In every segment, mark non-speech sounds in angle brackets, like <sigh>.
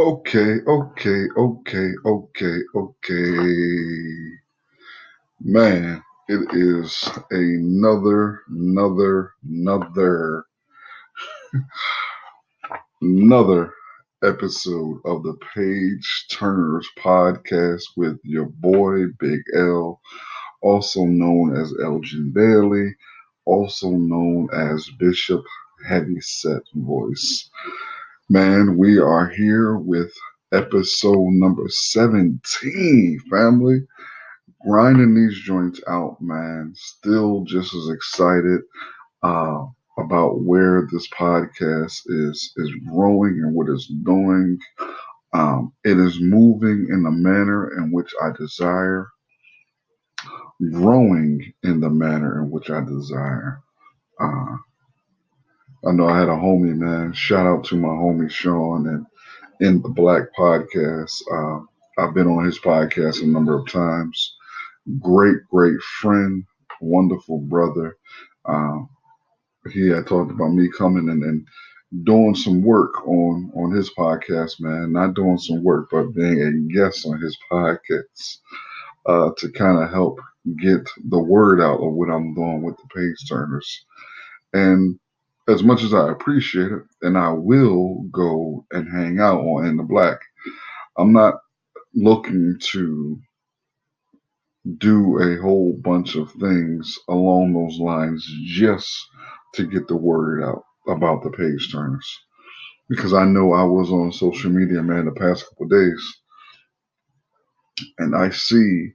Okay, okay, okay, okay, okay. Man, it is another, another, another, another episode of the Page Turners podcast with your boy Big L, also known as Elgin Bailey, also known as Bishop Heavyset Voice. Man, we are here with episode number 17, family. Grinding these joints out, man. Still just as excited uh, about where this podcast is is growing and what it's doing. Um, it is moving in the manner in which I desire, growing in the manner in which I desire. Uh, I know I had a homie, man. Shout out to my homie Sean and in the Black Podcast. Uh, I've been on his podcast a number of times. Great, great friend, wonderful brother. Uh, he had talked about me coming and, and doing some work on on his podcast, man. Not doing some work, but being a guest on his podcast uh, to kind of help get the word out of what I'm doing with the page turners. And as much as I appreciate it, and I will go and hang out on In the Black, I'm not looking to do a whole bunch of things along those lines just to get the word out about the page turners. Because I know I was on social media, man, the past couple days, and I see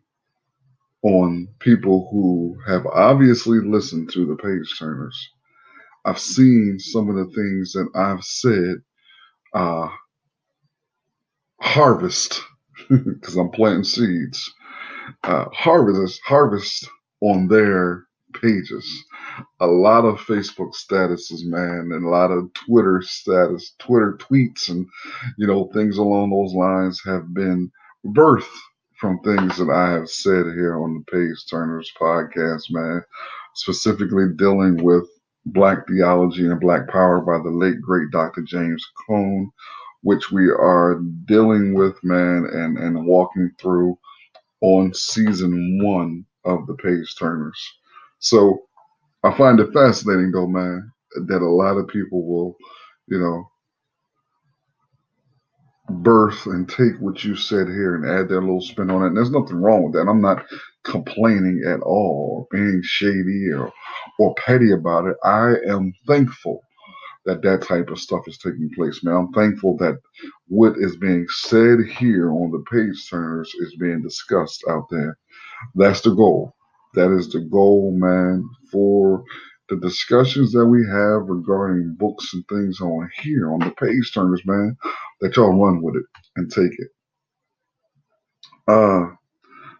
on people who have obviously listened to the page turners I've seen some of the things that I've said uh, harvest <laughs> because I'm planting seeds. Uh, harvest harvest on their pages. A lot of Facebook statuses, man, and a lot of Twitter status, Twitter tweets, and you know things along those lines have been birthed from things that I have said here on the Page Turners podcast, man. Specifically dealing with Black Theology and Black Power by the late great Dr. James Cone, which we are dealing with, man, and, and walking through on season one of the Page Turners. So I find it fascinating though, man, that a lot of people will, you know, birth and take what you said here and add their little spin on it. And there's nothing wrong with that. I'm not complaining at all being shady or, or petty about it. I am thankful that that type of stuff is taking place, man. I'm thankful that what is being said here on the page turners is being discussed out there. That's the goal. That is the goal, man, for the discussions that we have regarding books and things on here on the page turners, man, that y'all run with it and take it. Uh,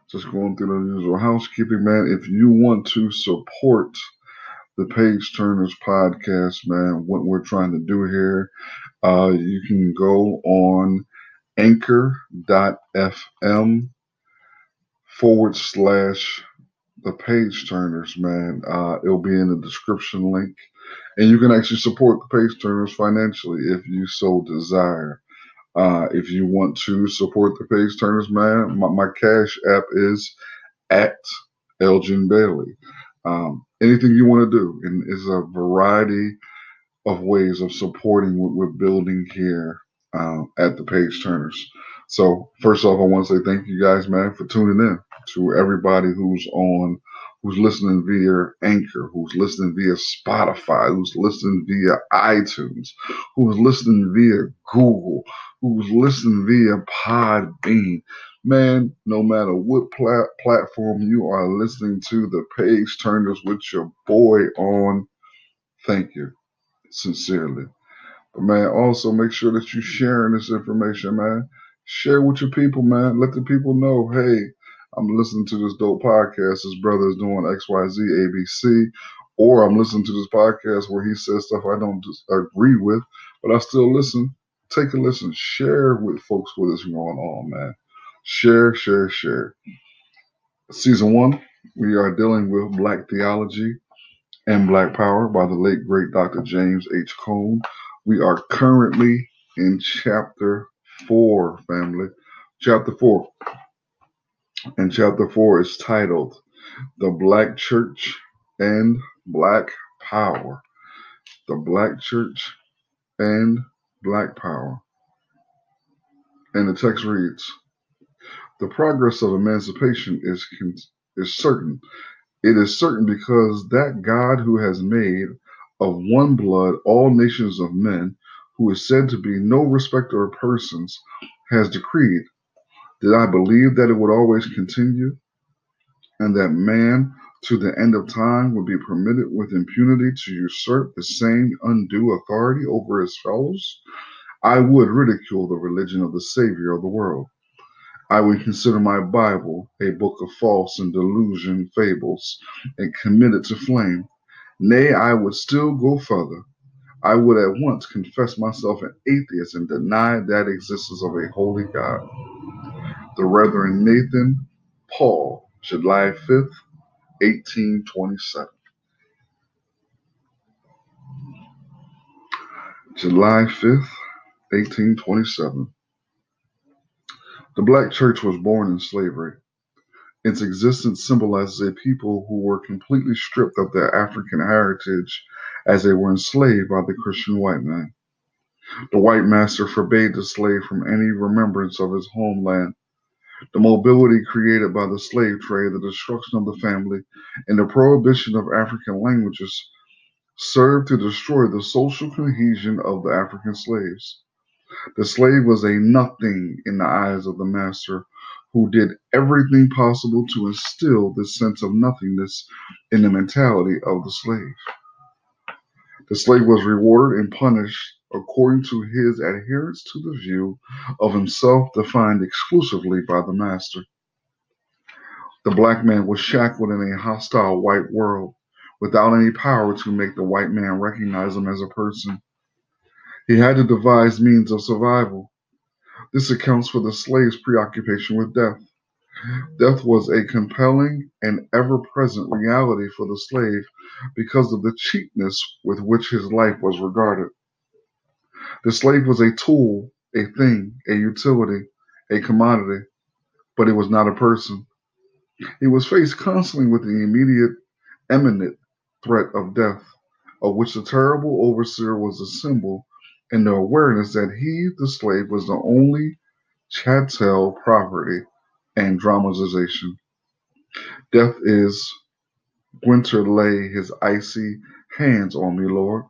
just going through the usual housekeeping, man. If you want to support the Page Turners podcast, man, what we're trying to do here, uh, you can go on anchor.fm forward slash the page turners, man. Uh, it'll be in the description link. And you can actually support the page turners financially if you so desire. Uh, if you want to support the page turners, man, my, my cash app is at Elgin Bailey. Um, anything you want to do, and is a variety of ways of supporting what we're building here uh, at the page turners. So first off, I want to say thank you guys, man, for tuning in to everybody who's on, who's listening via Anchor, who's listening via Spotify, who's listening via iTunes, who's listening via Google, who's listening via Podbean. Man, no matter what plat- platform you are listening to the page turners with your boy on, thank you sincerely. But man, also make sure that you're sharing this information, man. Share with your people, man. Let the people know, hey, I'm listening to this dope podcast. This brother is doing XYZ, ABC. Or I'm listening to this podcast where he says stuff I don't agree with, but I still listen. Take a listen. Share with folks what is going on, man. Share, share, share. Season one, we are dealing with Black theology and Black power by the late great Dr. James H. Cone. We are currently in chapter 4, family. Chapter 4. And chapter 4 is titled The Black Church and Black Power. The Black Church and Black Power. And the text reads The progress of emancipation is, is certain. It is certain because that God who has made of one blood all nations of men, who is said to be no respecter of persons, has decreed. Did I believe that it would always continue, and that man to the end of time would be permitted with impunity to usurp the same undue authority over his fellows? I would ridicule the religion of the Savior of the world. I would consider my Bible a book of false and delusion fables and commit it to flame. Nay, I would still go further. I would at once confess myself an atheist and deny that existence of a holy God. The Reverend Nathan Paul, July 5th, 1827. July 5th, 1827. The black church was born in slavery. Its existence symbolizes a people who were completely stripped of their African heritage as they were enslaved by the Christian white man. The white master forbade the slave from any remembrance of his homeland. The mobility created by the slave trade, the destruction of the family, and the prohibition of African languages served to destroy the social cohesion of the African slaves. The slave was a nothing in the eyes of the master, who did everything possible to instill this sense of nothingness in the mentality of the slave. The slave was rewarded and punished according to his adherence to the view of himself defined exclusively by the master. The black man was shackled in a hostile white world without any power to make the white man recognize him as a person. He had to devise means of survival. This accounts for the slave's preoccupation with death. Death was a compelling and ever present reality for the slave because of the cheapness with which his life was regarded. The slave was a tool, a thing, a utility, a commodity, but it was not a person. He was faced constantly with the immediate, imminent threat of death, of which the terrible overseer was a symbol and the awareness that he, the slave, was the only chattel property and dramatization. Death is winter lay his icy hands on me, Lord.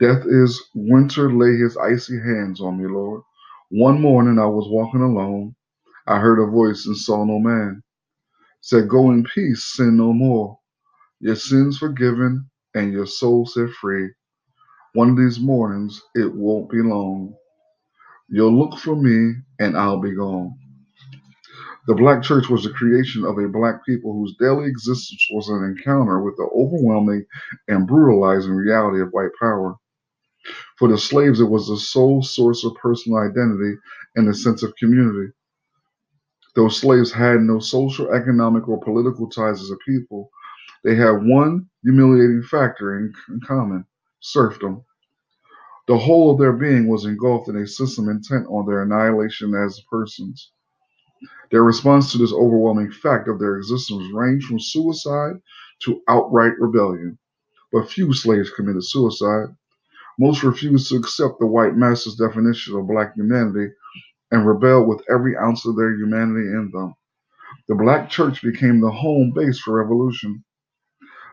Death is winter lay his icy hands on me, Lord. One morning I was walking alone. I heard a voice and saw no man. Said, Go in peace, sin no more. Your sins forgiven and your soul set free. One of these mornings, it won't be long. You'll look for me and I'll be gone. The black church was the creation of a black people whose daily existence was an encounter with the overwhelming and brutalizing reality of white power. For the slaves, it was the sole source of personal identity and a sense of community. Though slaves had no social, economic, or political ties as a people, they had one humiliating factor in common serfdom. The whole of their being was engulfed in a system intent on their annihilation as persons. Their response to this overwhelming fact of their existence ranged from suicide to outright rebellion. But few slaves committed suicide. Most refused to accept the white master's definition of black humanity and rebelled with every ounce of their humanity in them. The black church became the home base for revolution.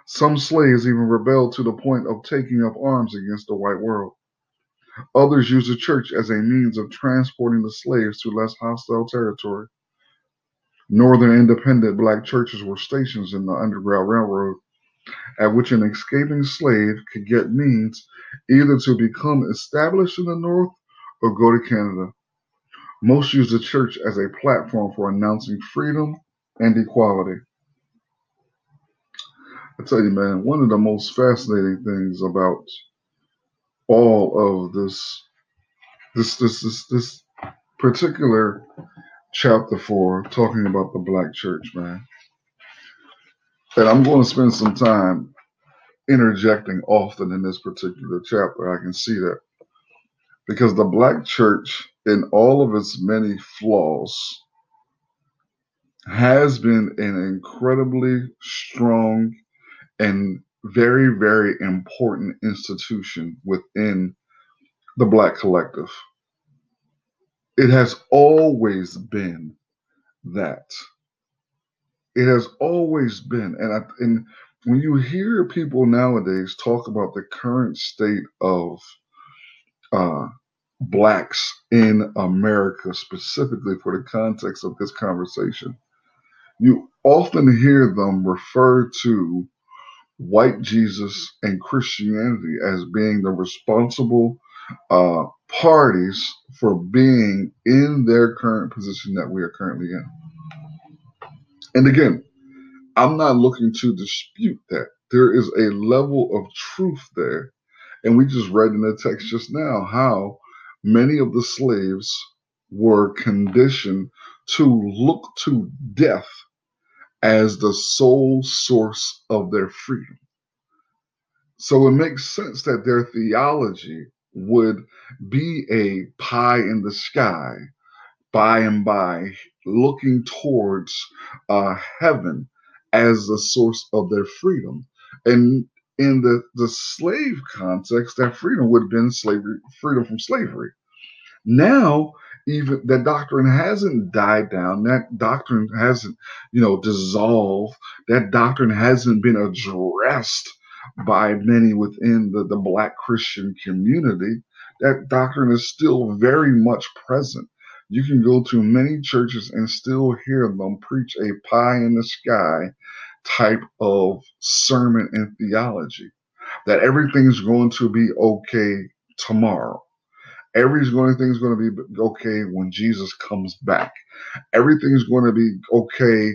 Some slaves even rebelled to the point of taking up arms against the white world. Others used the church as a means of transporting the slaves to less hostile territory. Northern independent black churches were stations in the Underground Railroad at which an escaping slave could get means either to become established in the North or go to Canada. Most used the church as a platform for announcing freedom and equality. I tell you, man, one of the most fascinating things about all of this, this, this, this, this particular chapter four, talking about the black church, man. And I'm going to spend some time interjecting often in this particular chapter. I can see that because the black church in all of its many flaws, has been an incredibly strong and very, very important institution within the Black collective. It has always been that. It has always been, and I, and when you hear people nowadays talk about the current state of uh, blacks in America, specifically for the context of this conversation, you often hear them refer to white Jesus and Christianity as being the responsible uh, parties for being in their current position that we are currently in. And again, I'm not looking to dispute that. There is a level of truth there. And we just read in the text just now how many of the slaves were conditioned to look to death as the sole source of their freedom. So it makes sense that their theology would be a pie in the sky by and by, looking towards uh, heaven as the source of their freedom. And in the, the slave context, that freedom would have been slavery, freedom from slavery. Now, even that doctrine hasn't died down. That doctrine hasn't, you know, dissolved. That doctrine hasn't been addressed by many within the, the black Christian community. That doctrine is still very much present. You can go to many churches and still hear them preach a pie in the sky type of sermon and theology that everything's going to be okay tomorrow. Everything's going to be okay when Jesus comes back. Everything's going to be okay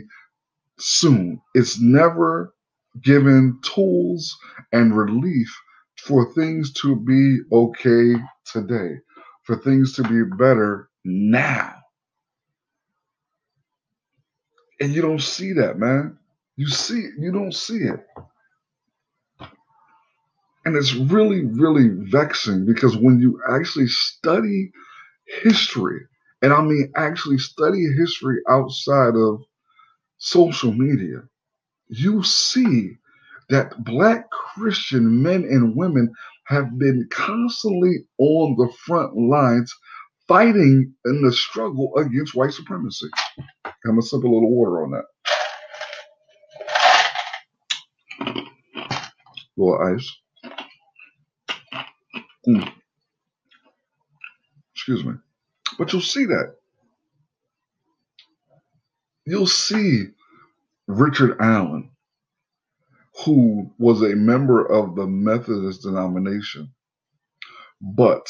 soon. It's never given tools and relief for things to be okay today, for things to be better now. And you don't see that, man. You see, you don't see it. And it's really, really vexing because when you actually study history, and I mean actually study history outside of social media, you see that black Christian men and women have been constantly on the front lines fighting in the struggle against white supremacy. Have a simple little water on that. Little ice. Mm. Excuse me. But you'll see that. You'll see Richard Allen, who was a member of the Methodist denomination, but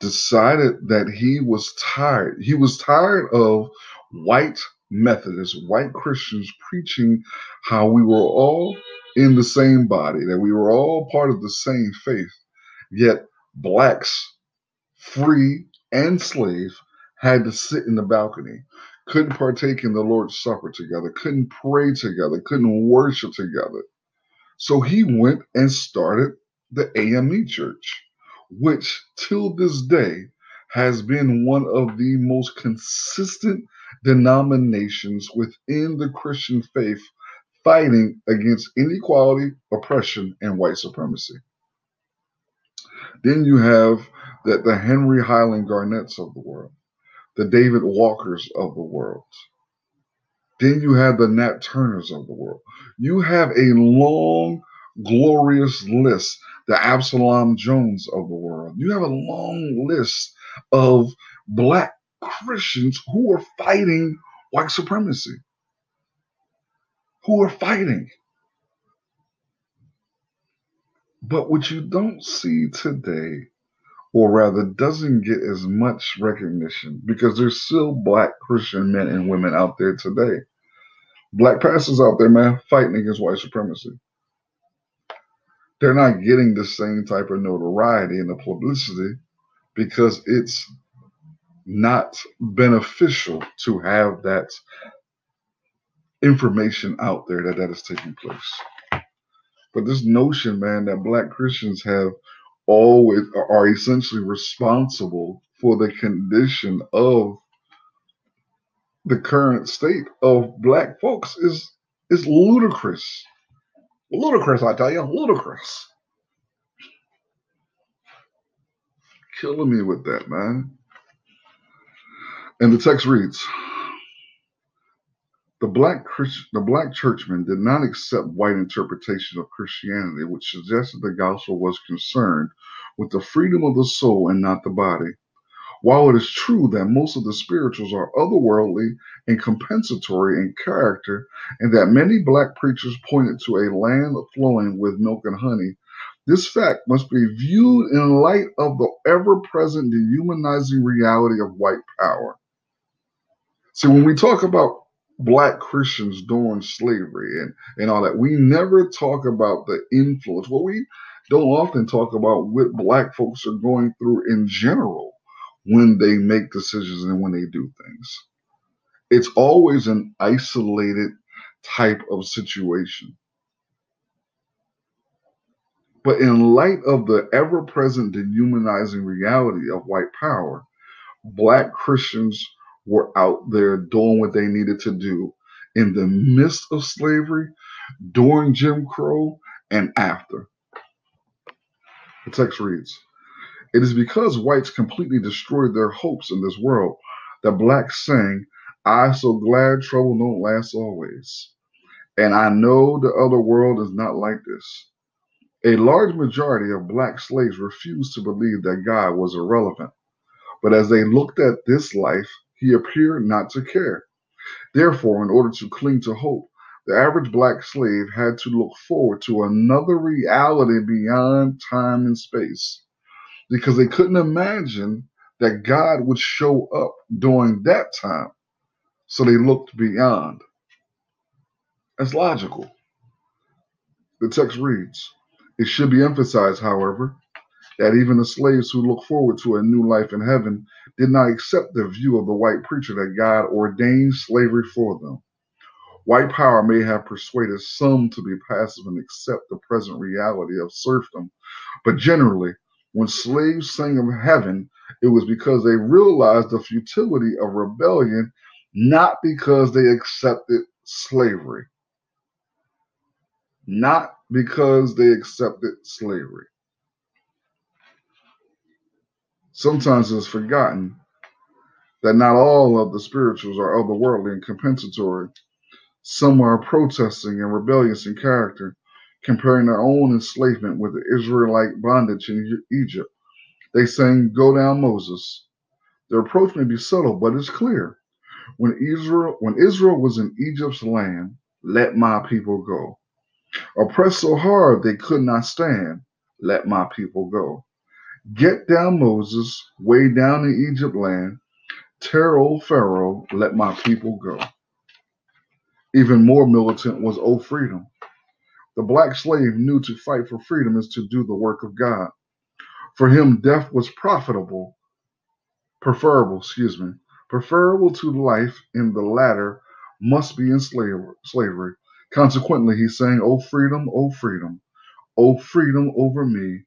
decided that he was tired. He was tired of white Methodists, white Christians preaching how we were all in the same body, that we were all part of the same faith, yet blacks, free and slave, had to sit in the balcony, couldn't partake in the Lord's Supper together, couldn't pray together, couldn't worship together. So he went and started the AME Church, which till this day has been one of the most consistent denominations within the Christian faith fighting against inequality, oppression, and white supremacy. Then you have the, the Henry Highland Garnets of the world, the David Walkers of the world. Then you have the Nat Turners of the world. You have a long, glorious list, the Absalom Jones of the world. You have a long list of black Christians who are fighting white supremacy, who are fighting. But what you don't see today, or rather doesn't get as much recognition, because there's still black Christian men and women out there today. Black pastors out there, man, fighting against white supremacy. They're not getting the same type of notoriety and the publicity because it's not beneficial to have that information out there that that is taking place. But this notion, man, that black Christians have always are essentially responsible for the condition of the current state of black folks is is ludicrous. Ludicrous, I tell you, ludicrous. Killing me with that, man. And the text reads the black the black churchmen did not accept white interpretation of Christianity, which suggested the gospel was concerned with the freedom of the soul and not the body. While it is true that most of the spirituals are otherworldly and compensatory in character, and that many black preachers pointed to a land flowing with milk and honey, this fact must be viewed in light of the ever present dehumanizing reality of white power. See, when we talk about black Christians during slavery and, and all that, we never talk about the influence. Well, we don't often talk about what black folks are going through in general when they make decisions and when they do things. It's always an isolated type of situation. But in light of the ever present dehumanizing reality of white power, black Christians were out there doing what they needed to do in the midst of slavery, during Jim Crow, and after. The text reads It is because whites completely destroyed their hopes in this world that blacks sang, I so glad trouble don't last always. And I know the other world is not like this. A large majority of black slaves refused to believe that God was irrelevant. But as they looked at this life, he appeared not to care. Therefore, in order to cling to hope, the average black slave had to look forward to another reality beyond time and space because they couldn't imagine that God would show up during that time. So they looked beyond. That's logical. The text reads It should be emphasized, however, that even the slaves who looked forward to a new life in heaven did not accept the view of the white preacher that God ordained slavery for them. White power may have persuaded some to be passive and accept the present reality of serfdom, but generally, when slaves sang of heaven, it was because they realized the futility of rebellion, not because they accepted slavery. Not because they accepted slavery. Sometimes it's forgotten that not all of the spirituals are otherworldly and compensatory. Some are protesting and rebellious in character, comparing their own enslavement with the Israelite bondage in Egypt. They sang, Go down, Moses. Their approach may be subtle, but it's clear. When Israel, when Israel was in Egypt's land, let my people go. Oppressed so hard they could not stand, let my people go. Get down, Moses, way down in Egypt land. Tear old Pharaoh, let my people go. Even more militant was O freedom. The black slave knew to fight for freedom is to do the work of God. For him, death was profitable, preferable, excuse me, preferable to life in the latter must be in slavery. Consequently, he's saying, O freedom, O freedom, O freedom over me,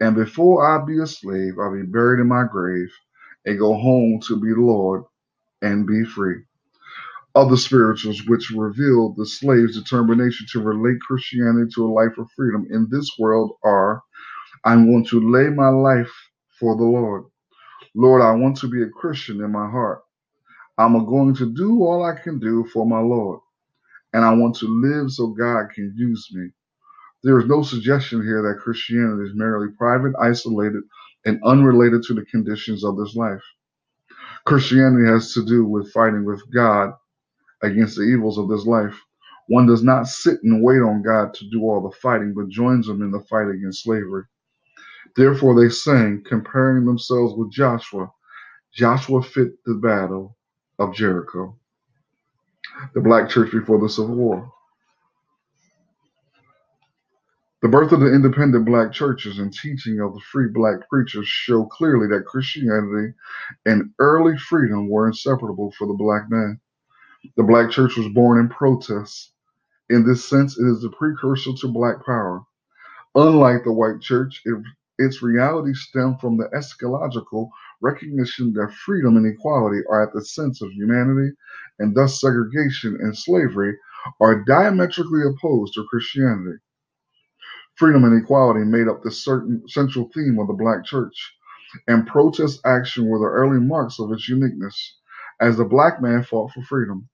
and before I be a slave, I'll be buried in my grave and go home to be Lord and be free. Other spirituals which reveal the slave's determination to relate Christianity to a life of freedom in this world are I'm going to lay my life for the Lord. Lord, I want to be a Christian in my heart. I'm going to do all I can do for my Lord. And I want to live so God can use me. There is no suggestion here that Christianity is merely private, isolated, and unrelated to the conditions of this life. Christianity has to do with fighting with God against the evils of this life. One does not sit and wait on God to do all the fighting, but joins him in the fight against slavery. Therefore they sang, comparing themselves with Joshua. Joshua fit the battle of Jericho. The black church before the Civil War. The birth of the independent black churches and teaching of the free black preachers show clearly that Christianity and early freedom were inseparable for the black man. The black church was born in protest. In this sense, it is the precursor to black power. Unlike the white church, it, its reality stemmed from the eschatological recognition that freedom and equality are at the sense of humanity, and thus segregation and slavery are diametrically opposed to Christianity. Freedom and equality made up the certain central theme of the Black church, and protest action were the early marks of its uniqueness. As the black man fought for freedom,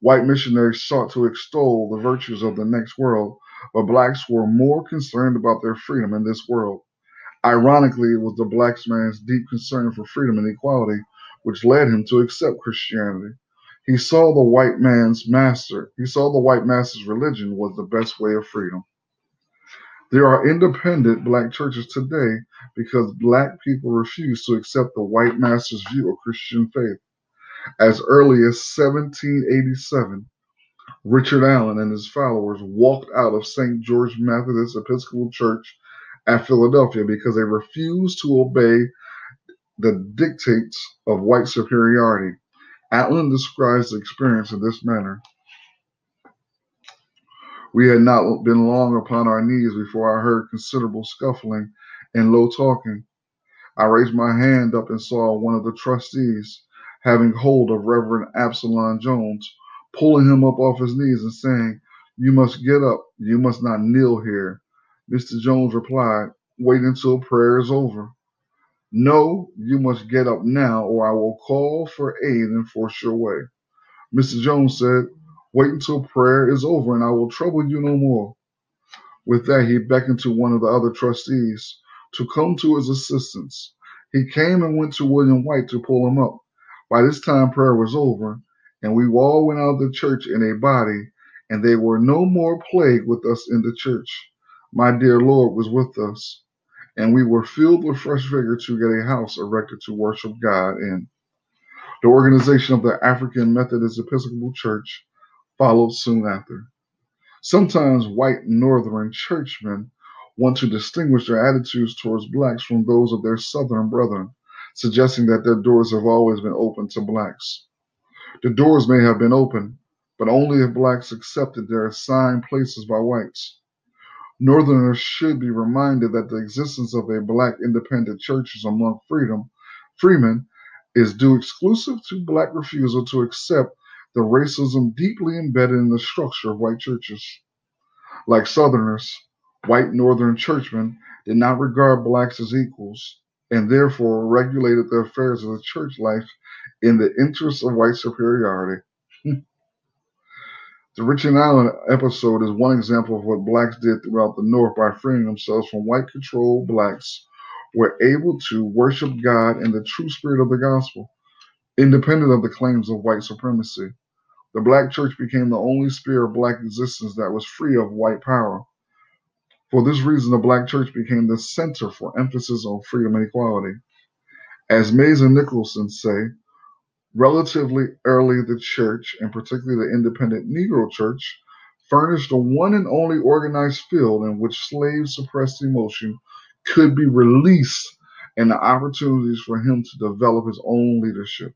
white missionaries sought to extol the virtues of the next world, but blacks were more concerned about their freedom in this world. Ironically, it was the black man's deep concern for freedom and equality which led him to accept Christianity. He saw the white man's master, he saw the white master's religion was the best way of freedom. There are independent black churches today because black people refuse to accept the white master's view of Christian faith. As early as 1787, Richard Allen and his followers walked out of St. George Methodist Episcopal Church at Philadelphia because they refused to obey the dictates of white superiority. Allen describes the experience in this manner. We had not been long upon our knees before I heard considerable scuffling and low talking. I raised my hand up and saw one of the trustees having hold of Reverend Absalom Jones, pulling him up off his knees and saying, You must get up. You must not kneel here. Mr. Jones replied, Wait until prayer is over. No, you must get up now, or I will call for aid and force your way. Mr. Jones said, Wait until prayer is over, and I will trouble you no more. With that, he beckoned to one of the other trustees to come to his assistance. He came and went to William White to pull him up. By this time, prayer was over, and we all went out of the church in a body, and they were no more plagued with us in the church. My dear Lord was with us and we were filled with fresh vigor to get a house erected to worship God in. The organization of the African Methodist Episcopal Church followed soon after. Sometimes white Northern churchmen want to distinguish their attitudes towards blacks from those of their Southern brethren, suggesting that their doors have always been open to blacks. The doors may have been open, but only if blacks accepted their assigned places by whites. Northerners should be reminded that the existence of a black independent churches among freedom freemen is due exclusive to black refusal to accept the racism deeply embedded in the structure of white churches. Like Southerners, white Northern churchmen did not regard blacks as equals and therefore regulated the affairs of the church life in the interests of white superiority. <laughs> The Richard Allen episode is one example of what blacks did throughout the North by freeing themselves from white control. blacks were able to worship God in the true spirit of the gospel, independent of the claims of white supremacy. The black church became the only sphere of black existence that was free of white power. For this reason, the black church became the center for emphasis on freedom and equality. As Mays and Nicholson say, Relatively early the church, and particularly the independent Negro church, furnished the one and only organized field in which slave-suppressed emotion could be released and the opportunities for him to develop his own leadership.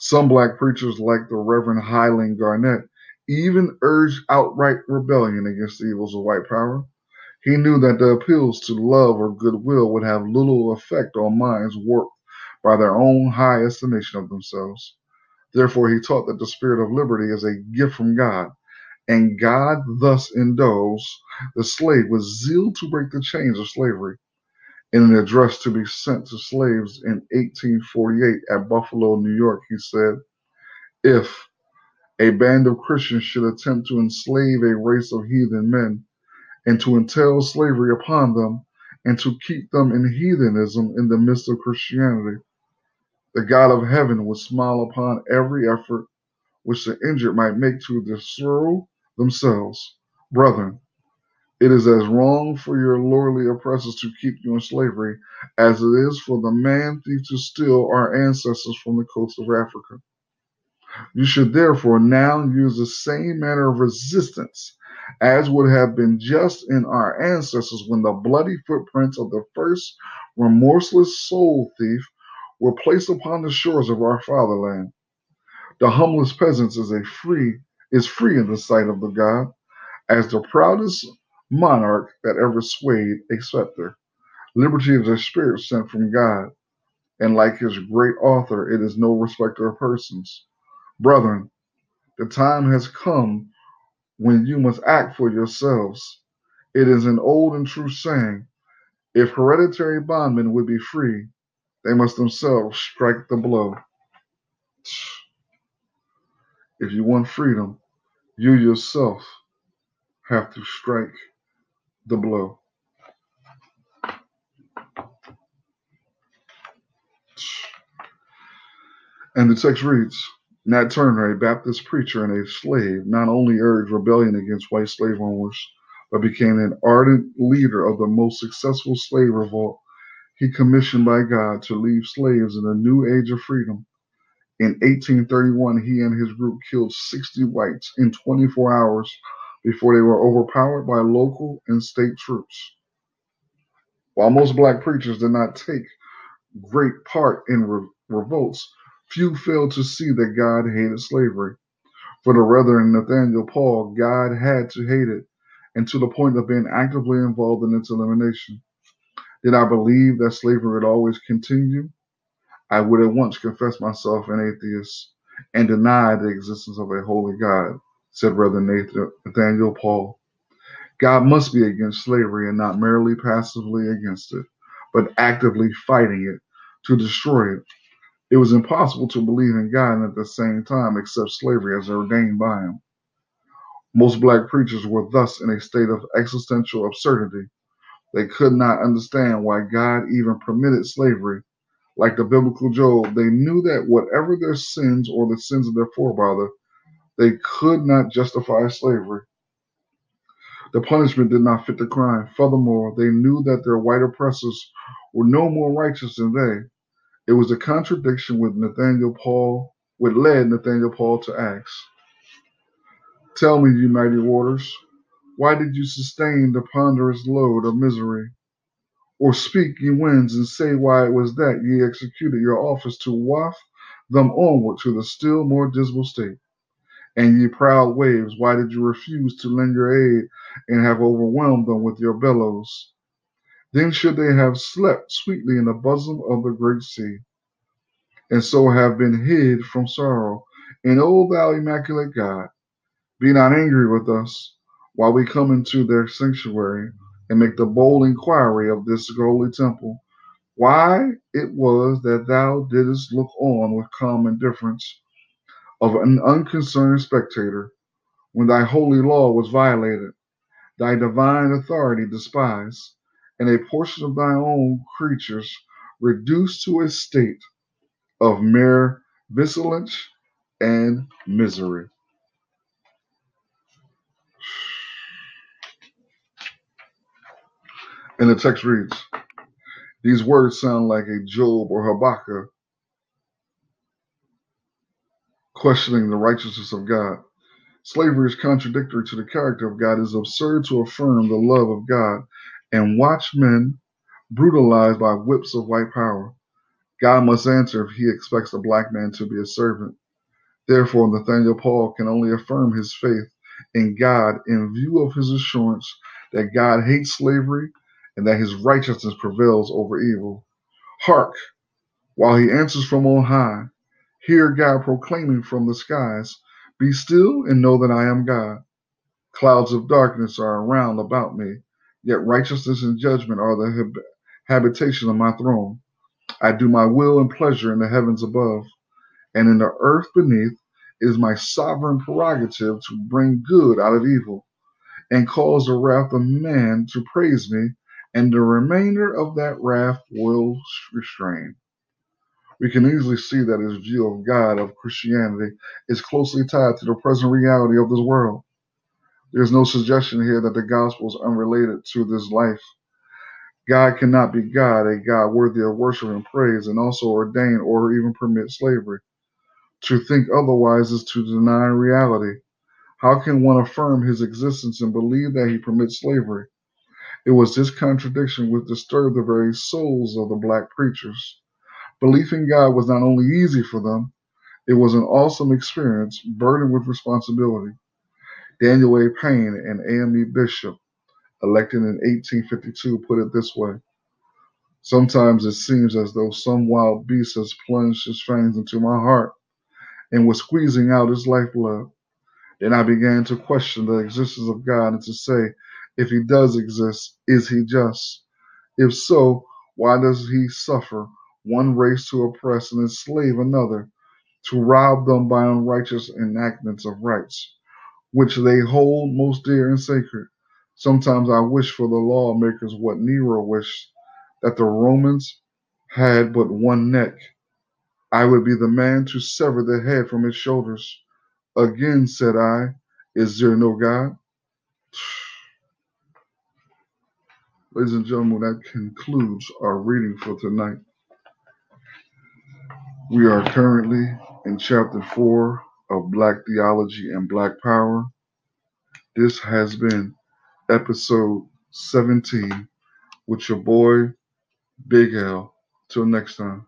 Some black preachers, like the Reverend Highland Garnet, even urged outright rebellion against the evils of white power. He knew that the appeals to love or goodwill would have little effect on minds warped by their own high estimation of themselves. Therefore, he taught that the spirit of liberty is a gift from God, and God thus endows the slave with zeal to break the chains of slavery. In an address to be sent to slaves in 1848 at Buffalo, New York, he said, If a band of Christians should attempt to enslave a race of heathen men, and to entail slavery upon them, and to keep them in heathenism in the midst of Christianity, the God of heaven would smile upon every effort which the injured might make to destroy themselves. Brethren, it is as wrong for your lordly oppressors to keep you in slavery as it is for the man thief to steal our ancestors from the coast of Africa. You should therefore now use the same manner of resistance as would have been just in our ancestors when the bloody footprints of the first remorseless soul thief were placed upon the shores of our fatherland. The humblest peasant is a free is free in the sight of the God, as the proudest monarch that ever swayed a scepter. Liberty is a spirit sent from God, and like his great author, it is no respecter of persons. Brethren, the time has come when you must act for yourselves. It is an old and true saying if hereditary bondmen would be free, they must themselves strike the blow. If you want freedom, you yourself have to strike the blow. And the text reads Nat Turner, a Baptist preacher and a slave, not only urged rebellion against white slave owners, but became an ardent leader of the most successful slave revolt he commissioned by God to leave slaves in a new age of freedom. In 1831, he and his group killed 60 whites in 24 hours before they were overpowered by local and state troops. While most black preachers did not take great part in re- revolts, few failed to see that God hated slavery. For the Reverend Nathaniel Paul, God had to hate it, and to the point of being actively involved in its elimination. Did I believe that slavery would always continue? I would at once confess myself an atheist and deny the existence of a holy God, said Brother Nathaniel Paul. God must be against slavery and not merely passively against it, but actively fighting it to destroy it. It was impossible to believe in God and at the same time accept slavery as ordained by Him. Most black preachers were thus in a state of existential absurdity. They could not understand why God even permitted slavery. Like the biblical Job, they knew that whatever their sins or the sins of their forefather, they could not justify slavery. The punishment did not fit the crime. Furthermore, they knew that their white oppressors were no more righteous than they. It was a contradiction with Nathaniel Paul, which led Nathaniel Paul to ask, Tell me, you mighty waters, why did you sustain the ponderous load of misery? Or speak, ye winds, and say why it was that ye executed your office to waft them onward to the still more dismal state. And ye proud waves, why did you refuse to lend your aid and have overwhelmed them with your billows? Then should they have slept sweetly in the bosom of the great sea, and so have been hid from sorrow. And O thou immaculate God, be not angry with us while we come into their sanctuary and make the bold inquiry of this holy temple, why it was that thou didst look on with calm indifference of an unconcerned spectator when thy holy law was violated, thy divine authority despised, and a portion of thy own creatures reduced to a state of mere vigilance and misery. And the text reads These words sound like a Job or Habakkuk questioning the righteousness of God. Slavery is contradictory to the character of God. It is absurd to affirm the love of God and watch men brutalized by whips of white power. God must answer if he expects a black man to be a servant. Therefore, Nathaniel Paul can only affirm his faith in God in view of his assurance that God hates slavery and that his righteousness prevails over evil. Hark! While he answers from on high, hear God proclaiming from the skies, Be still and know that I am God. Clouds of darkness are around about me, yet righteousness and judgment are the hab- habitation of my throne. I do my will and pleasure in the heavens above, and in the earth beneath. is my sovereign prerogative to bring good out of evil, and cause the wrath of man to praise me, and the remainder of that wrath will restrain. We can easily see that his view of God, of Christianity, is closely tied to the present reality of this world. There's no suggestion here that the gospel is unrelated to this life. God cannot be God, a God worthy of worship and praise, and also ordain or even permit slavery. To think otherwise is to deny reality. How can one affirm his existence and believe that he permits slavery? It was this contradiction which disturbed the very souls of the black preachers. Belief in God was not only easy for them, it was an awesome experience, burdened with responsibility. Daniel A. Payne, an AME bishop elected in 1852, put it this way Sometimes it seems as though some wild beast has plunged his fangs into my heart and was squeezing out his lifeblood. Then I began to question the existence of God and to say, if he does exist, is he just? If so, why does he suffer one race to oppress and enslave another, to rob them by unrighteous enactments of rights, which they hold most dear and sacred? Sometimes I wish for the lawmakers what Nero wished, that the Romans had but one neck. I would be the man to sever the head from its shoulders. Again, said I, is there no God? <sighs> Ladies and gentlemen, that concludes our reading for tonight. We are currently in chapter 4 of Black Theology and Black Power. This has been episode 17 with your boy, Big L. Till next time.